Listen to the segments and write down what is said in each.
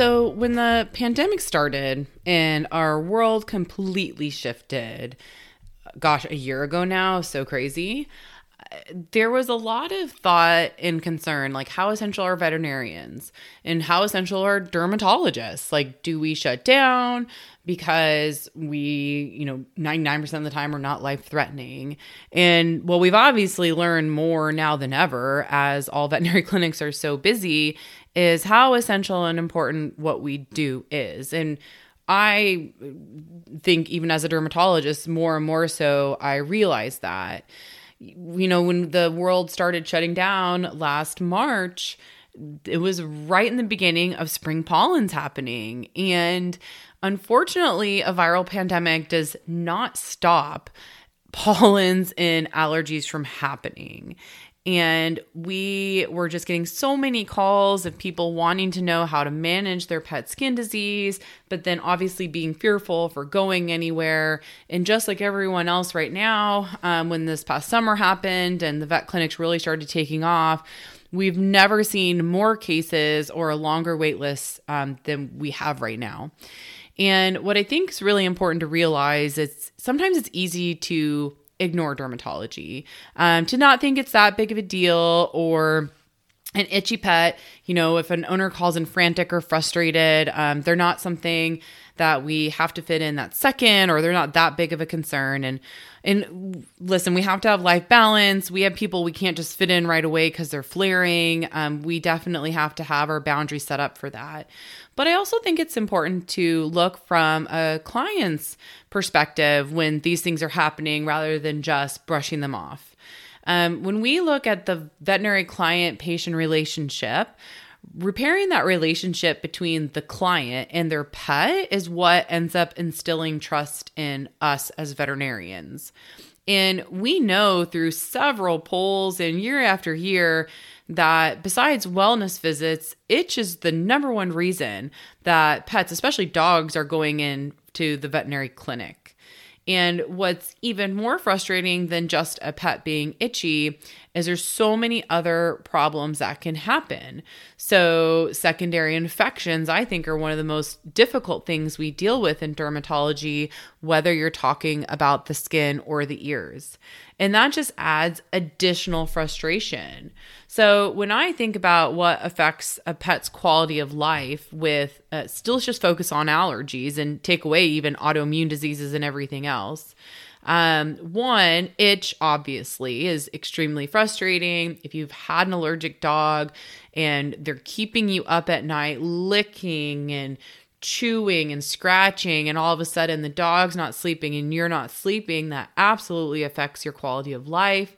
So, when the pandemic started and our world completely shifted, gosh, a year ago now, so crazy, there was a lot of thought and concern like, how essential are veterinarians and how essential are dermatologists? Like, do we shut down because we, you know, 99% of the time are not life threatening? And well, we've obviously learned more now than ever as all veterinary clinics are so busy is how essential and important what we do is. And I think, even as a dermatologist, more and more so, I realize that. You know, when the world started shutting down last March, it was right in the beginning of spring pollens happening. And unfortunately, a viral pandemic does not stop pollens and allergies from happening. And we were just getting so many calls of people wanting to know how to manage their pet skin disease, but then obviously being fearful for going anywhere. And just like everyone else right now, um, when this past summer happened and the vet clinics really started taking off, we've never seen more cases or a longer wait list um, than we have right now. And what I think is really important to realize is sometimes it's easy to ignore dermatology, um, to not think it's that big of a deal or an itchy pet, you know, if an owner calls in frantic or frustrated, um, they're not something that we have to fit in that second or they're not that big of a concern. And and listen, we have to have life balance. We have people we can't just fit in right away because they're flaring. Um, we definitely have to have our boundaries set up for that. But I also think it's important to look from a client's perspective when these things are happening rather than just brushing them off. Um, when we look at the veterinary client patient relationship, repairing that relationship between the client and their pet is what ends up instilling trust in us as veterinarians. And we know through several polls and year after year that besides wellness visits, itch is the number one reason that pets, especially dogs, are going in to the veterinary clinic. And what's even more frustrating than just a pet being itchy is there's so many other problems that can happen. So, secondary infections, I think, are one of the most difficult things we deal with in dermatology, whether you're talking about the skin or the ears. And that just adds additional frustration. So, when I think about what affects a pet's quality of life with uh, still just focus on allergies and take away even autoimmune diseases and everything else. Um, one, itch obviously is extremely frustrating. If you've had an allergic dog and they're keeping you up at night, licking and chewing and scratching, and all of a sudden the dog's not sleeping and you're not sleeping, that absolutely affects your quality of life.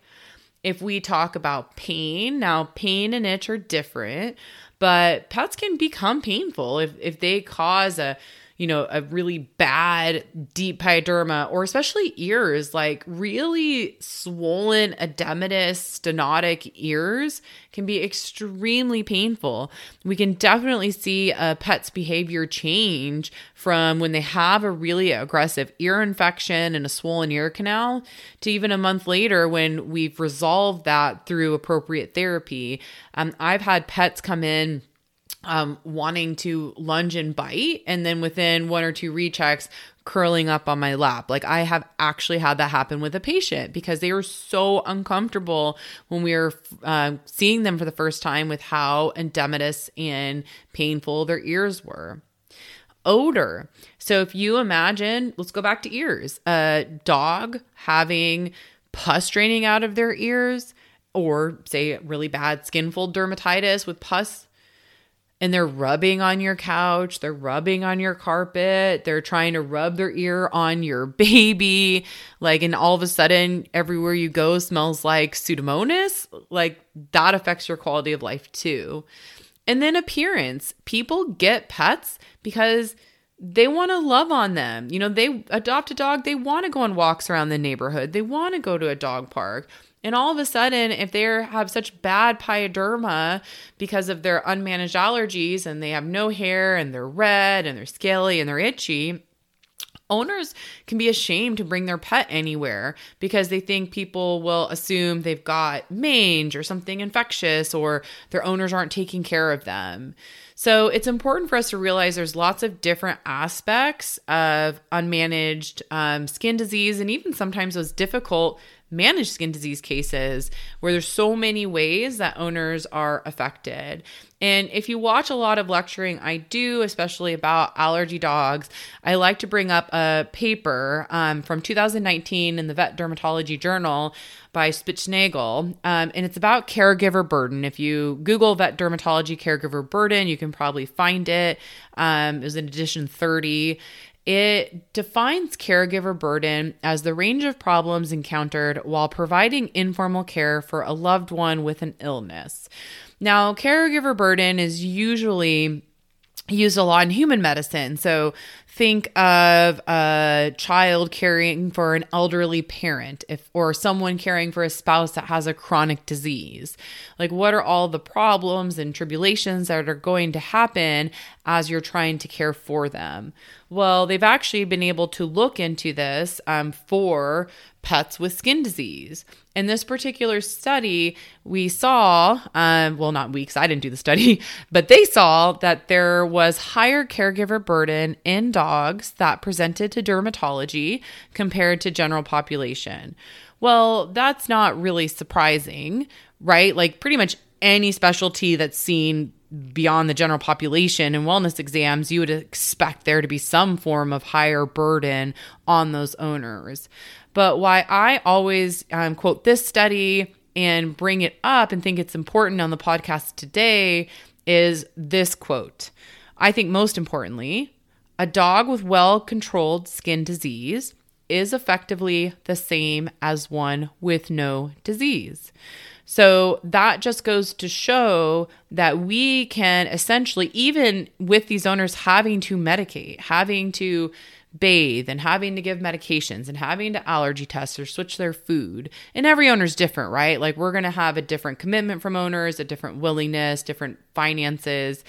If we talk about pain, now pain and itch are different, but pets can become painful if, if they cause a you know, a really bad deep pyoderma or especially ears, like really swollen edematous stenotic ears can be extremely painful. We can definitely see a pet's behavior change from when they have a really aggressive ear infection and a swollen ear canal to even a month later when we've resolved that through appropriate therapy. Um, I've had pets come in um, wanting to lunge and bite, and then within one or two rechecks, curling up on my lap. Like I have actually had that happen with a patient because they were so uncomfortable when we were uh, seeing them for the first time with how edematous and painful their ears were. Odor. So if you imagine, let's go back to ears. A dog having pus draining out of their ears, or say really bad skin fold dermatitis with pus and they're rubbing on your couch, they're rubbing on your carpet, they're trying to rub their ear on your baby, like, and all of a sudden, everywhere you go smells like Pseudomonas, like, that affects your quality of life too. And then appearance people get pets because they want to love on them. You know, they adopt a dog, they want to go on walks around the neighborhood, they want to go to a dog park. And all of a sudden, if they have such bad pyoderma because of their unmanaged allergies and they have no hair and they're red and they're scaly and they're itchy, owners can be ashamed to bring their pet anywhere because they think people will assume they've got mange or something infectious or their owners aren't taking care of them. So it's important for us to realize there's lots of different aspects of unmanaged um, skin disease and even sometimes those difficult managed skin disease cases where there's so many ways that owners are affected. And if you watch a lot of lecturing I do, especially about allergy dogs, I like to bring up a paper um, from 2019 in the Vet Dermatology Journal by Spitznagel, um, and it's about caregiver burden. If you Google vet dermatology caregiver burden, you can probably find it. Um, it was in edition 30. It defines caregiver burden as the range of problems encountered while providing informal care for a loved one with an illness. Now, caregiver burden is usually used a lot in human medicine. So think of a child caring for an elderly parent if or someone caring for a spouse that has a chronic disease. Like what are all the problems and tribulations that are going to happen as you're trying to care for them? Well they've actually been able to look into this um, for pets with skin disease. In this particular study, we saw, um, well, not weeks, I didn't do the study, but they saw that there was higher caregiver burden in dogs that presented to dermatology compared to general population. Well, that's not really surprising, right? Like, pretty much any specialty that's seen beyond the general population and wellness exams, you would expect there to be some form of higher burden on those owners. But why I always um, quote this study and bring it up and think it's important on the podcast today is this quote. I think most importantly, a dog with well controlled skin disease is effectively the same as one with no disease. So that just goes to show that we can essentially, even with these owners having to medicate, having to bathe and having to give medications and having to allergy test or switch their food. And every owner's different, right? Like we're going to have a different commitment from owners, a different willingness, different finances.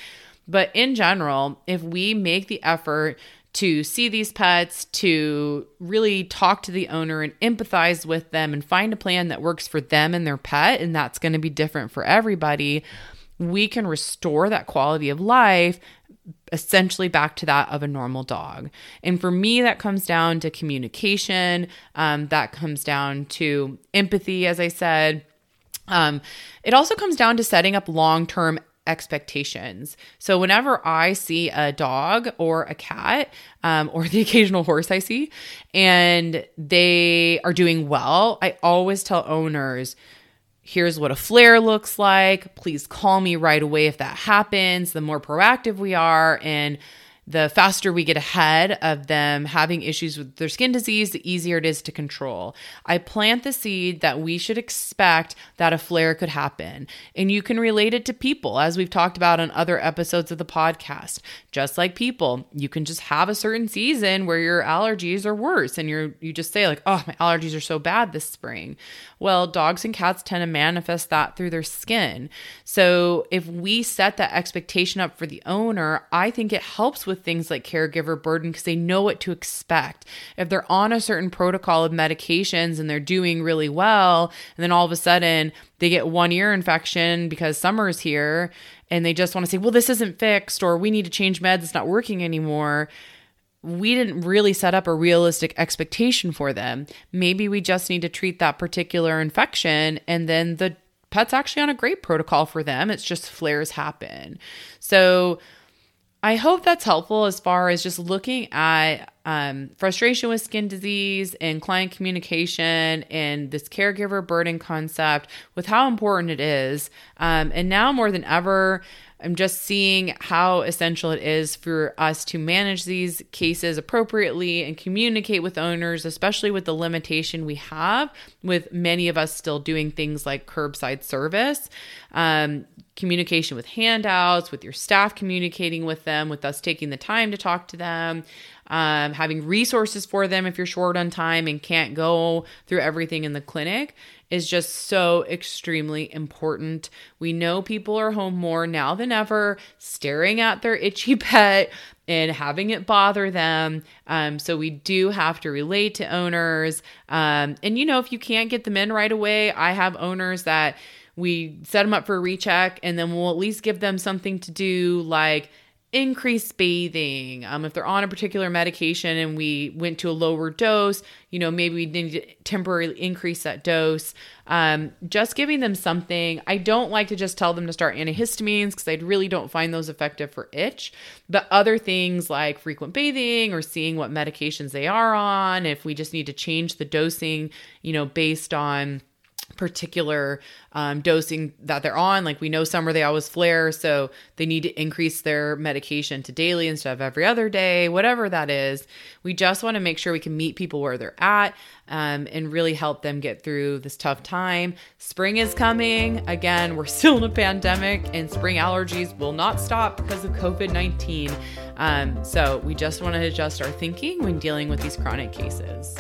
But in general, if we make the effort to see these pets, to really talk to the owner and empathize with them and find a plan that works for them and their pet, and that's going to be different for everybody, we can restore that quality of life essentially back to that of a normal dog. And for me, that comes down to communication, um, that comes down to empathy, as I said. Um, it also comes down to setting up long term expectations. So whenever I see a dog or a cat um, or the occasional horse I see and they are doing well, I always tell owners, here's what a flare looks like. Please call me right away if that happens. The more proactive we are and the faster we get ahead of them having issues with their skin disease, the easier it is to control. I plant the seed that we should expect that a flare could happen. And you can relate it to people, as we've talked about on other episodes of the podcast. Just like people, you can just have a certain season where your allergies are worse and you're you just say like, "Oh, my allergies are so bad this spring." Well, dogs and cats tend to manifest that through their skin. So, if we set that expectation up for the owner, I think it helps with with things like caregiver burden because they know what to expect. If they're on a certain protocol of medications and they're doing really well, and then all of a sudden they get one ear infection because summer's here and they just want to say, well, this isn't fixed or we need to change meds, it's not working anymore we didn't really set up a realistic expectation for them. Maybe we just need to treat that particular infection and then the pet's actually on a great protocol for them. It's just flares happen. So I hope that's helpful as far as just looking at um, frustration with skin disease and client communication and this caregiver burden concept with how important it is. Um, and now more than ever, I'm just seeing how essential it is for us to manage these cases appropriately and communicate with owners, especially with the limitation we have with many of us still doing things like curbside service. Um, communication with handouts, with your staff communicating with them, with us taking the time to talk to them, um, having resources for them if you're short on time and can't go through everything in the clinic is just so extremely important. We know people are home more now than ever, staring at their itchy pet and having it bother them. Um, so we do have to relate to owners. Um, and, you know, if you can't get them in right away, I have owners that we set them up for a recheck and then we'll at least give them something to do like increase bathing. Um, if they're on a particular medication and we went to a lower dose, you know, maybe we need to temporarily increase that dose. Um, just giving them something. I don't like to just tell them to start antihistamines because I really don't find those effective for itch. But other things like frequent bathing or seeing what medications they are on, if we just need to change the dosing, you know, based on particular um, dosing that they're on. Like we know summer they always flare, so they need to increase their medication to daily instead of every other day, whatever that is. We just want to make sure we can meet people where they're at um, and really help them get through this tough time. Spring is coming. Again, we're still in a pandemic, and spring allergies will not stop because of COVID 19. Um, so we just want to adjust our thinking when dealing with these chronic cases.